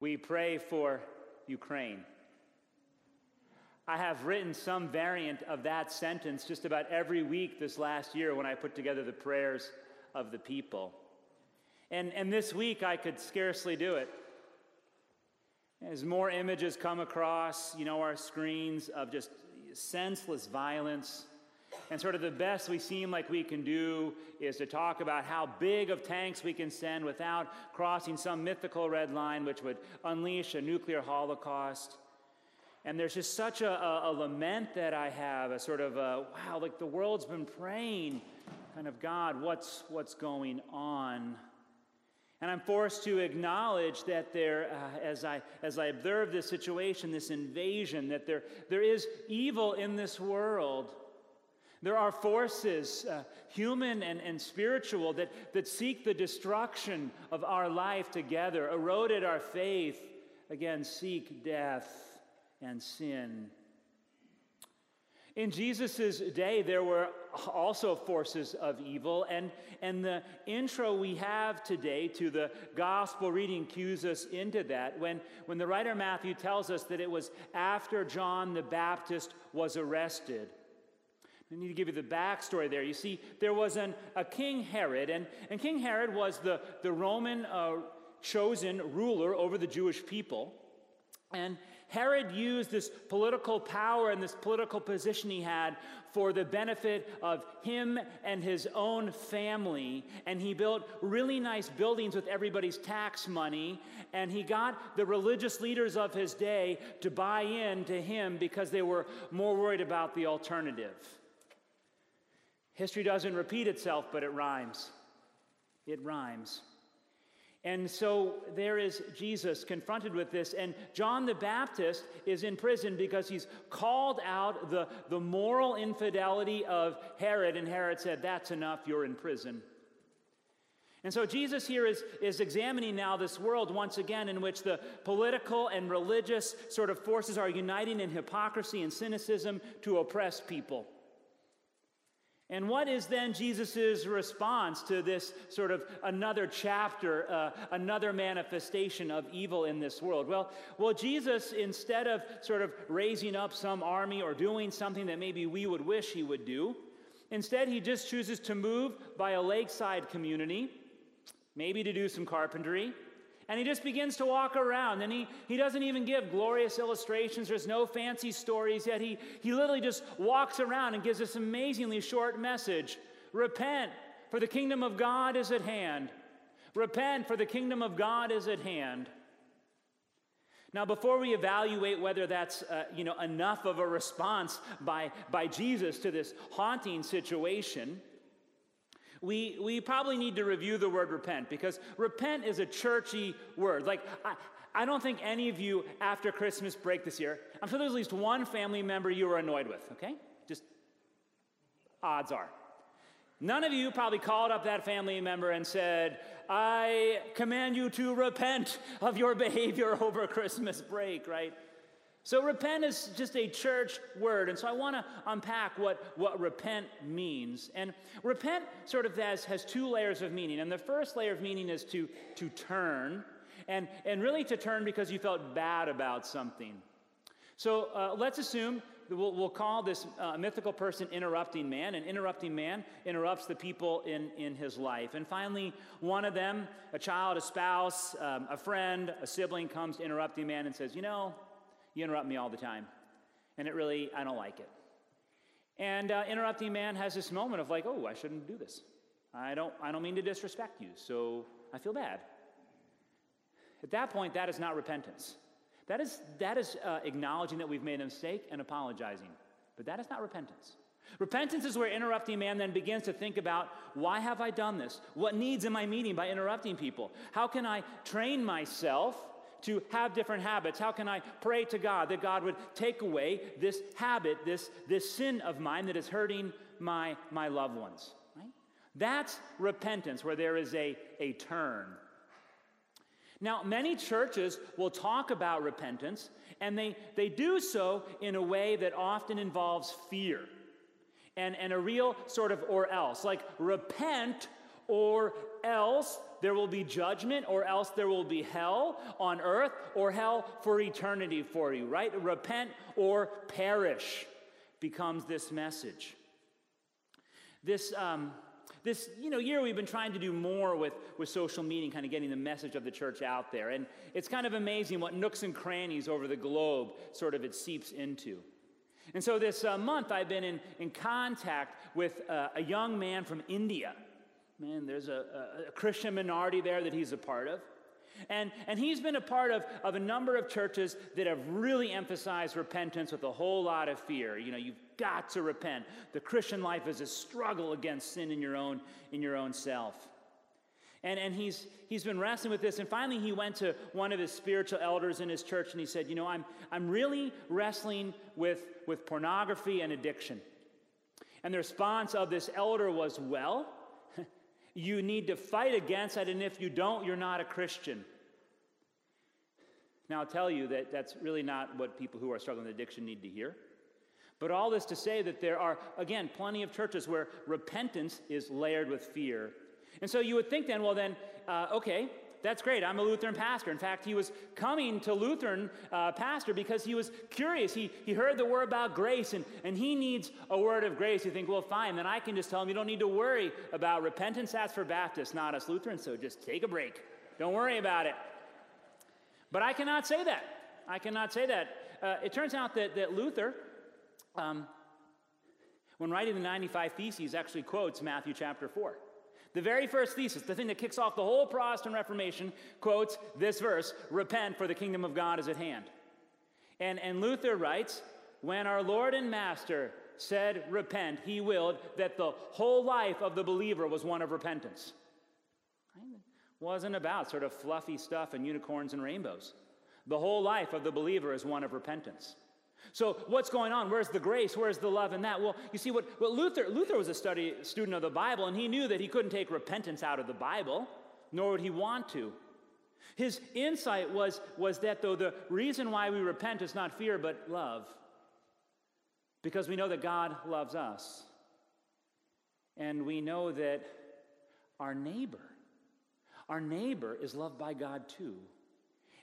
We pray for Ukraine. I have written some variant of that sentence just about every week this last year when I put together the prayers of the people. And, and this week I could scarcely do it. As more images come across, you know, our screens of just senseless violence, and sort of the best we seem like we can do is to talk about how big of tanks we can send without crossing some mythical red line which would unleash a nuclear holocaust. And there's just such a, a, a lament that I have, a sort of a, wow, like the world's been praying, kind of, God, what's, what's going on? And I'm forced to acknowledge that there, uh, as, I, as I observe this situation, this invasion, that there, there is evil in this world. There are forces, uh, human and, and spiritual, that, that seek the destruction of our life together, eroded our faith, again, seek death and sin. In Jesus' day, there were also forces of evil, and, and the intro we have today to the gospel reading cues us into that. When, when the writer Matthew tells us that it was after John the Baptist was arrested. I need to give you the backstory there. You see, there was an, a King Herod, and, and King Herod was the, the Roman uh, chosen ruler over the Jewish people. And Herod used this political power and this political position he had for the benefit of him and his own family. And he built really nice buildings with everybody's tax money. And he got the religious leaders of his day to buy in to him because they were more worried about the alternative. History doesn't repeat itself, but it rhymes. It rhymes. And so there is Jesus confronted with this, and John the Baptist is in prison because he's called out the, the moral infidelity of Herod, and Herod said, That's enough, you're in prison. And so Jesus here is, is examining now this world once again in which the political and religious sort of forces are uniting in hypocrisy and cynicism to oppress people. And what is then Jesus' response to this sort of another chapter, uh, another manifestation of evil in this world? Well, well, Jesus, instead of sort of raising up some army or doing something that maybe we would wish he would do, instead he just chooses to move by a lakeside community, maybe to do some carpentry, and he just begins to walk around and he, he doesn't even give glorious illustrations. There's no fancy stories yet. He, he literally just walks around and gives this amazingly short message Repent, for the kingdom of God is at hand. Repent, for the kingdom of God is at hand. Now, before we evaluate whether that's uh, you know, enough of a response by, by Jesus to this haunting situation, we, we probably need to review the word repent because repent is a churchy word. Like, I, I don't think any of you, after Christmas break this year, I'm sure there's at least one family member you were annoyed with, okay? Just odds are. None of you probably called up that family member and said, I command you to repent of your behavior over Christmas break, right? So, repent is just a church word. And so, I want to unpack what, what repent means. And repent sort of has, has two layers of meaning. And the first layer of meaning is to, to turn, and, and really to turn because you felt bad about something. So, uh, let's assume We'll, we'll, call this uh, mythical person interrupting man. An interrupting man interrupts the people in, in his life. And finally, one of them, a child, a spouse, um, a friend, a sibling, comes to interrupting man and says, You know, you interrupt me all the time. And it really, I don't like it. And uh, interrupting man has this moment of like, oh, I shouldn't do this. I don't, I don't mean to disrespect you, so I feel bad. At that point, that is not repentance. That is, that is uh, acknowledging that we've made a mistake and apologizing. But that is not repentance. Repentance is where interrupting man then begins to think about why have I done this? What needs am I meeting by interrupting people? How can I train myself to have different habits? How can I pray to God that God would take away this habit, this, this sin of mine that is hurting my, my loved ones? Right? That's repentance, where there is a, a turn. Now, many churches will talk about repentance, and they, they do so in a way that often involves fear and, and a real sort of or else, like repent or else there will be judgment, or else there will be hell on earth, or hell for eternity for you, right? Repent or perish becomes this message. This, um, this you know, year we've been trying to do more with, with social media, kind of getting the message of the church out there. And it's kind of amazing what nooks and crannies over the globe sort of it seeps into. And so this uh, month I've been in, in contact with uh, a young man from India. Man, there's a, a, a Christian minority there that he's a part of. And, and he's been a part of, of a number of churches that have really emphasized repentance with a whole lot of fear. You know, you've got to repent. The Christian life is a struggle against sin in your own, in your own self. And, and he's, he's been wrestling with this. And finally, he went to one of his spiritual elders in his church and he said, You know, I'm, I'm really wrestling with, with pornography and addiction. And the response of this elder was, Well, you need to fight against that, and if you don't, you're not a Christian. Now, I'll tell you that that's really not what people who are struggling with addiction need to hear. But all this to say that there are, again, plenty of churches where repentance is layered with fear. And so you would think then, well, then, uh, okay, that's great. I'm a Lutheran pastor. In fact, he was coming to Lutheran uh, pastor because he was curious. He, he heard the word about grace and, and he needs a word of grace. You think, well, fine, then I can just tell him you don't need to worry about repentance. That's for Baptists, not us Lutherans. So just take a break. Don't worry about it. But I cannot say that. I cannot say that. Uh, it turns out that, that Luther, um, when writing the 95 Theses, actually quotes Matthew chapter 4. The very first thesis, the thing that kicks off the whole Protestant Reformation, quotes this verse Repent, for the kingdom of God is at hand. And, and Luther writes, When our Lord and Master said, Repent, he willed that the whole life of the believer was one of repentance. It wasn't about sort of fluffy stuff and unicorns and rainbows. The whole life of the believer is one of repentance. So what's going on? Where's the grace? Where's the love in that? Well, you see, what, what Luther, Luther was a study, student of the Bible, and he knew that he couldn't take repentance out of the Bible, nor would he want to. His insight was, was that though the reason why we repent is not fear, but love. Because we know that God loves us. And we know that our neighbor, our neighbor is loved by God too.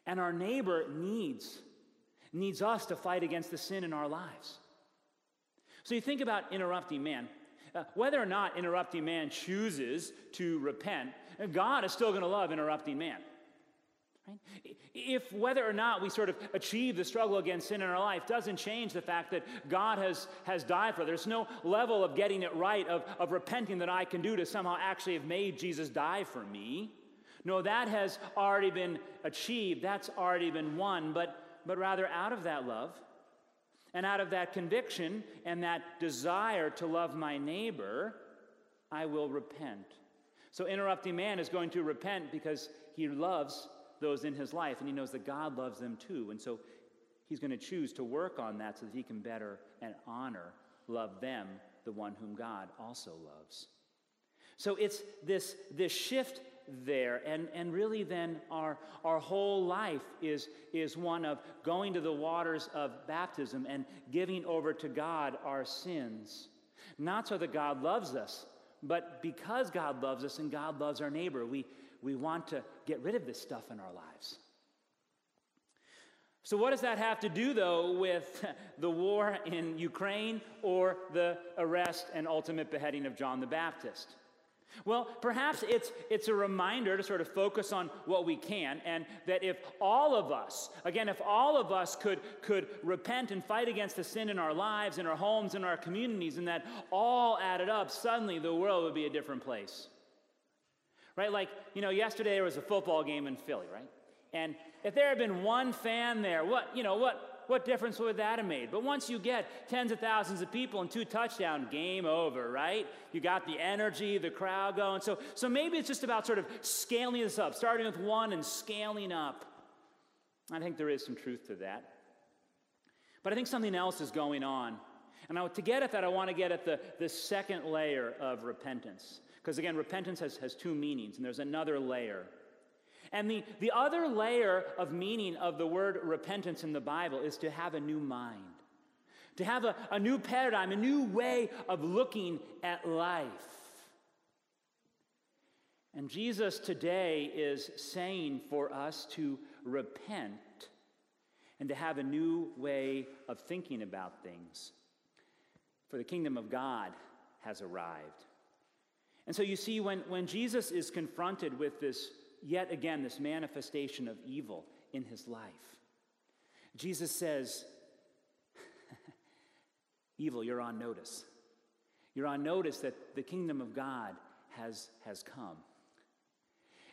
And our neighbor needs needs us to fight against the sin in our lives. So you think about interrupting man. Uh, whether or not interrupting man chooses to repent, God is still going to love interrupting man. Right? If whether or not we sort of achieve the struggle against sin in our life doesn't change the fact that God has, has died for, there's no level of getting it right, of, of repenting that I can do to somehow actually have made Jesus die for me. No, that has already been achieved, that's already been won. But but rather out of that love and out of that conviction and that desire to love my neighbor, I will repent. So, interrupting man is going to repent because he loves those in his life and he knows that God loves them too. And so, he's going to choose to work on that so that he can better and honor, love them, the one whom God also loves. So, it's this, this shift there. And, and really, then, our, our whole life is, is one of going to the waters of baptism and giving over to God our sins. Not so that God loves us, but because God loves us and God loves our neighbor, we, we want to get rid of this stuff in our lives. So, what does that have to do, though, with the war in Ukraine or the arrest and ultimate beheading of John the Baptist? Well, perhaps it's, it's a reminder to sort of focus on what we can, and that if all of us, again, if all of us could, could repent and fight against the sin in our lives, in our homes, in our communities, and that all added up, suddenly the world would be a different place. Right? Like, you know, yesterday there was a football game in Philly, right? And if there had been one fan there, what, you know, what, what difference would that have made? But once you get tens of thousands of people and two touchdown, game over, right? You got the energy, the crowd going. So, so maybe it's just about sort of scaling this up, starting with one and scaling up. I think there is some truth to that. But I think something else is going on. And I, to get at that, I want to get at the, the second layer of repentance. Because again, repentance has, has two meanings, and there's another layer. And the, the other layer of meaning of the word repentance in the Bible is to have a new mind, to have a, a new paradigm, a new way of looking at life. And Jesus today is saying for us to repent and to have a new way of thinking about things. For the kingdom of God has arrived. And so you see, when, when Jesus is confronted with this, yet again, this manifestation of evil in his life, Jesus says, Evil, you're on notice. You're on notice that the kingdom of God has, has come.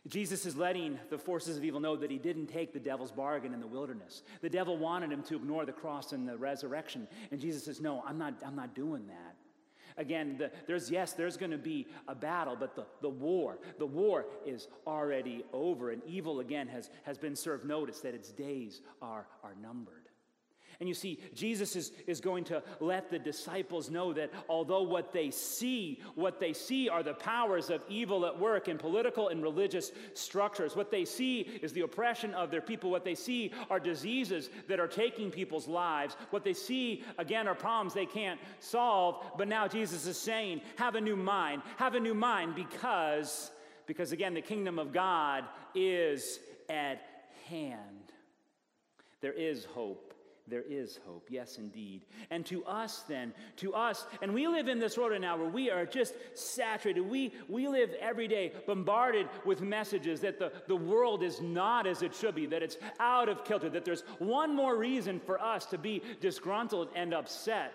Jesus is letting the forces of evil know that he didn't take the devil's bargain in the wilderness. The devil wanted him to ignore the cross and the resurrection. And Jesus says, No, I'm not, I'm not doing that. Again, the, there's, yes, there's going to be a battle, but the, the war, the war is already over. And evil, again, has, has been served notice that its days are, are numbered. And you see, Jesus is, is going to let the disciples know that although what they see, what they see are the powers of evil at work in political and religious structures. What they see is the oppression of their people. What they see are diseases that are taking people's lives. What they see, again, are problems they can't solve. But now Jesus is saying, have a new mind. Have a new mind because, because again, the kingdom of God is at hand. There is hope there is hope. Yes, indeed. And to us, then, to us, and we live in this world right now where we are just saturated. We, we live every day bombarded with messages that the, the world is not as it should be, that it's out of kilter, that there's one more reason for us to be disgruntled and upset.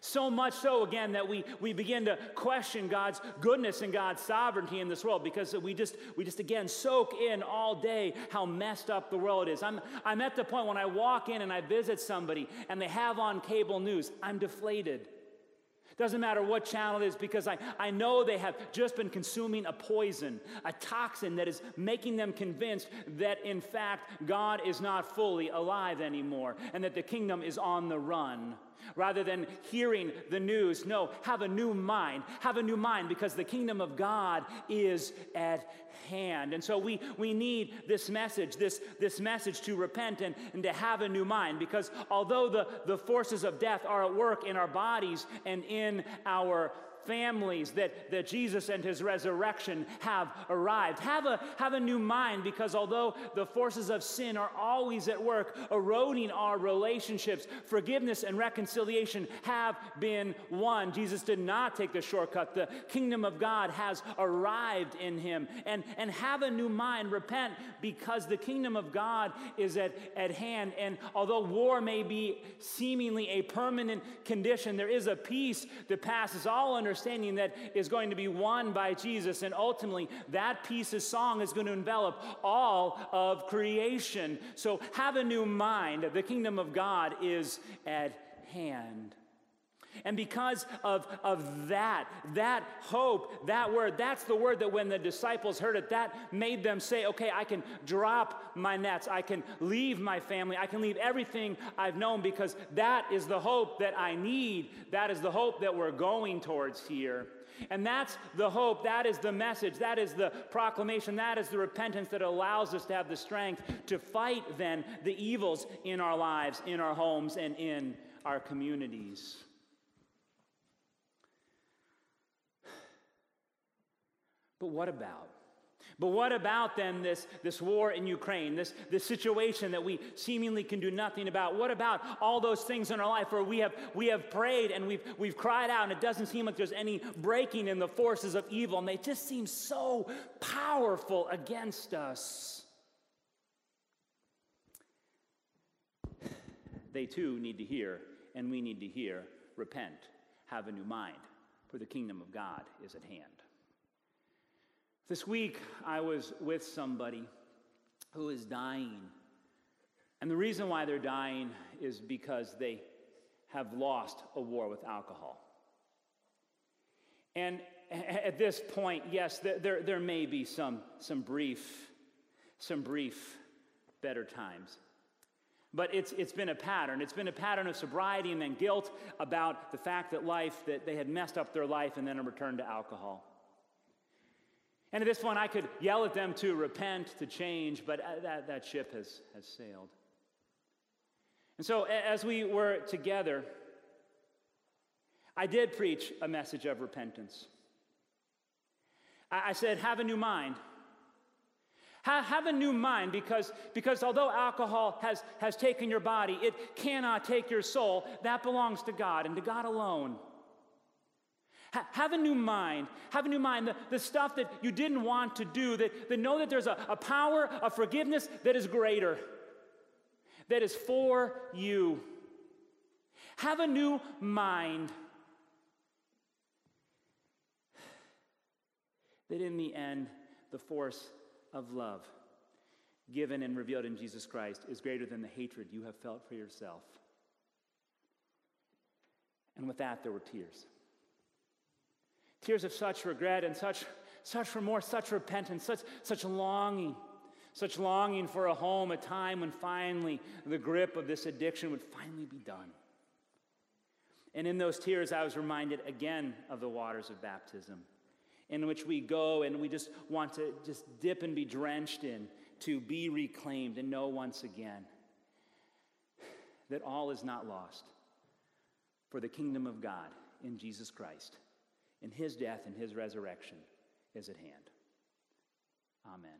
So much so, again, that we, we begin to question God's goodness and God's sovereignty in this world because we just, we just again, soak in all day how messed up the world is. I'm, I'm at the point when I walk in and I visit somebody and they have on cable news, I'm deflated. Doesn't matter what channel it is because I, I know they have just been consuming a poison, a toxin that is making them convinced that in fact God is not fully alive anymore and that the kingdom is on the run rather than hearing the news. No, have a new mind. Have a new mind because the kingdom of God is at hand. And so we, we need this message, this, this message to repent and, and to have a new mind because although the, the forces of death are at work in our bodies and in our families that, that Jesus and his resurrection have arrived. Have a, have a new mind because although the forces of sin are always at work eroding our relationships, forgiveness and reconciliation have been won. Jesus did not take the shortcut. The kingdom of God has arrived in him. And, and have a new mind, repent because the kingdom of God is at, at hand. And although war may be seemingly a permanent condition, there is a peace that passes all understanding understanding that is going to be won by Jesus. And ultimately, that peace of song is going to envelop all of creation. So have a new mind. The kingdom of God is at hand. And because of, of that, that hope, that word, that's the word that when the disciples heard it, that made them say, okay, I can drop my nets. I can leave my family. I can leave everything I've known because that is the hope that I need. That is the hope that we're going towards here. And that's the hope, that is the message, that is the proclamation, that is the repentance that allows us to have the strength to fight then the evils in our lives, in our homes, and in our communities. But what about? But what about then this, this war in Ukraine, this, this situation that we seemingly can do nothing about? What about all those things in our life where we have, we have prayed and we've, we've cried out and it doesn't seem like there's any breaking in the forces of evil and they just seem so powerful against us? They too need to hear, and we need to hear repent, have a new mind, for the kingdom of God is at hand. This week, I was with somebody who is dying. And the reason why they're dying is because they have lost a war with alcohol. And at this point, yes, there, there may be some, some brief, some brief better times. But it's, it's been a pattern. It's been a pattern of sobriety and then guilt about the fact that life, that they had messed up their life and then a return to alcohol. And at this point, I could yell at them to repent, to change, but uh, that, that ship has, has sailed. And so, as we were together, I did preach a message of repentance. I, I said, have a new mind. Ha- have a new mind because, because although alcohol has, has taken your body, it cannot take your soul. That belongs to God and to God alone. Ha- have a new mind. Have a new mind. The, the stuff that you didn't want to do, that, that know that there's a, a power of forgiveness that is greater, that is for you. Have a new mind. That in the end, the force of love given and revealed in Jesus Christ is greater than the hatred you have felt for yourself. And with that, there were tears. Tears of such regret and such, such remorse, such repentance, such, such longing, such longing for a home, a time when finally the grip of this addiction would finally be done. And in those tears, I was reminded again of the waters of baptism, in which we go and we just want to just dip and be drenched in to be reclaimed and know once again that all is not lost for the kingdom of God in Jesus Christ and his death and his resurrection is at hand. Amen.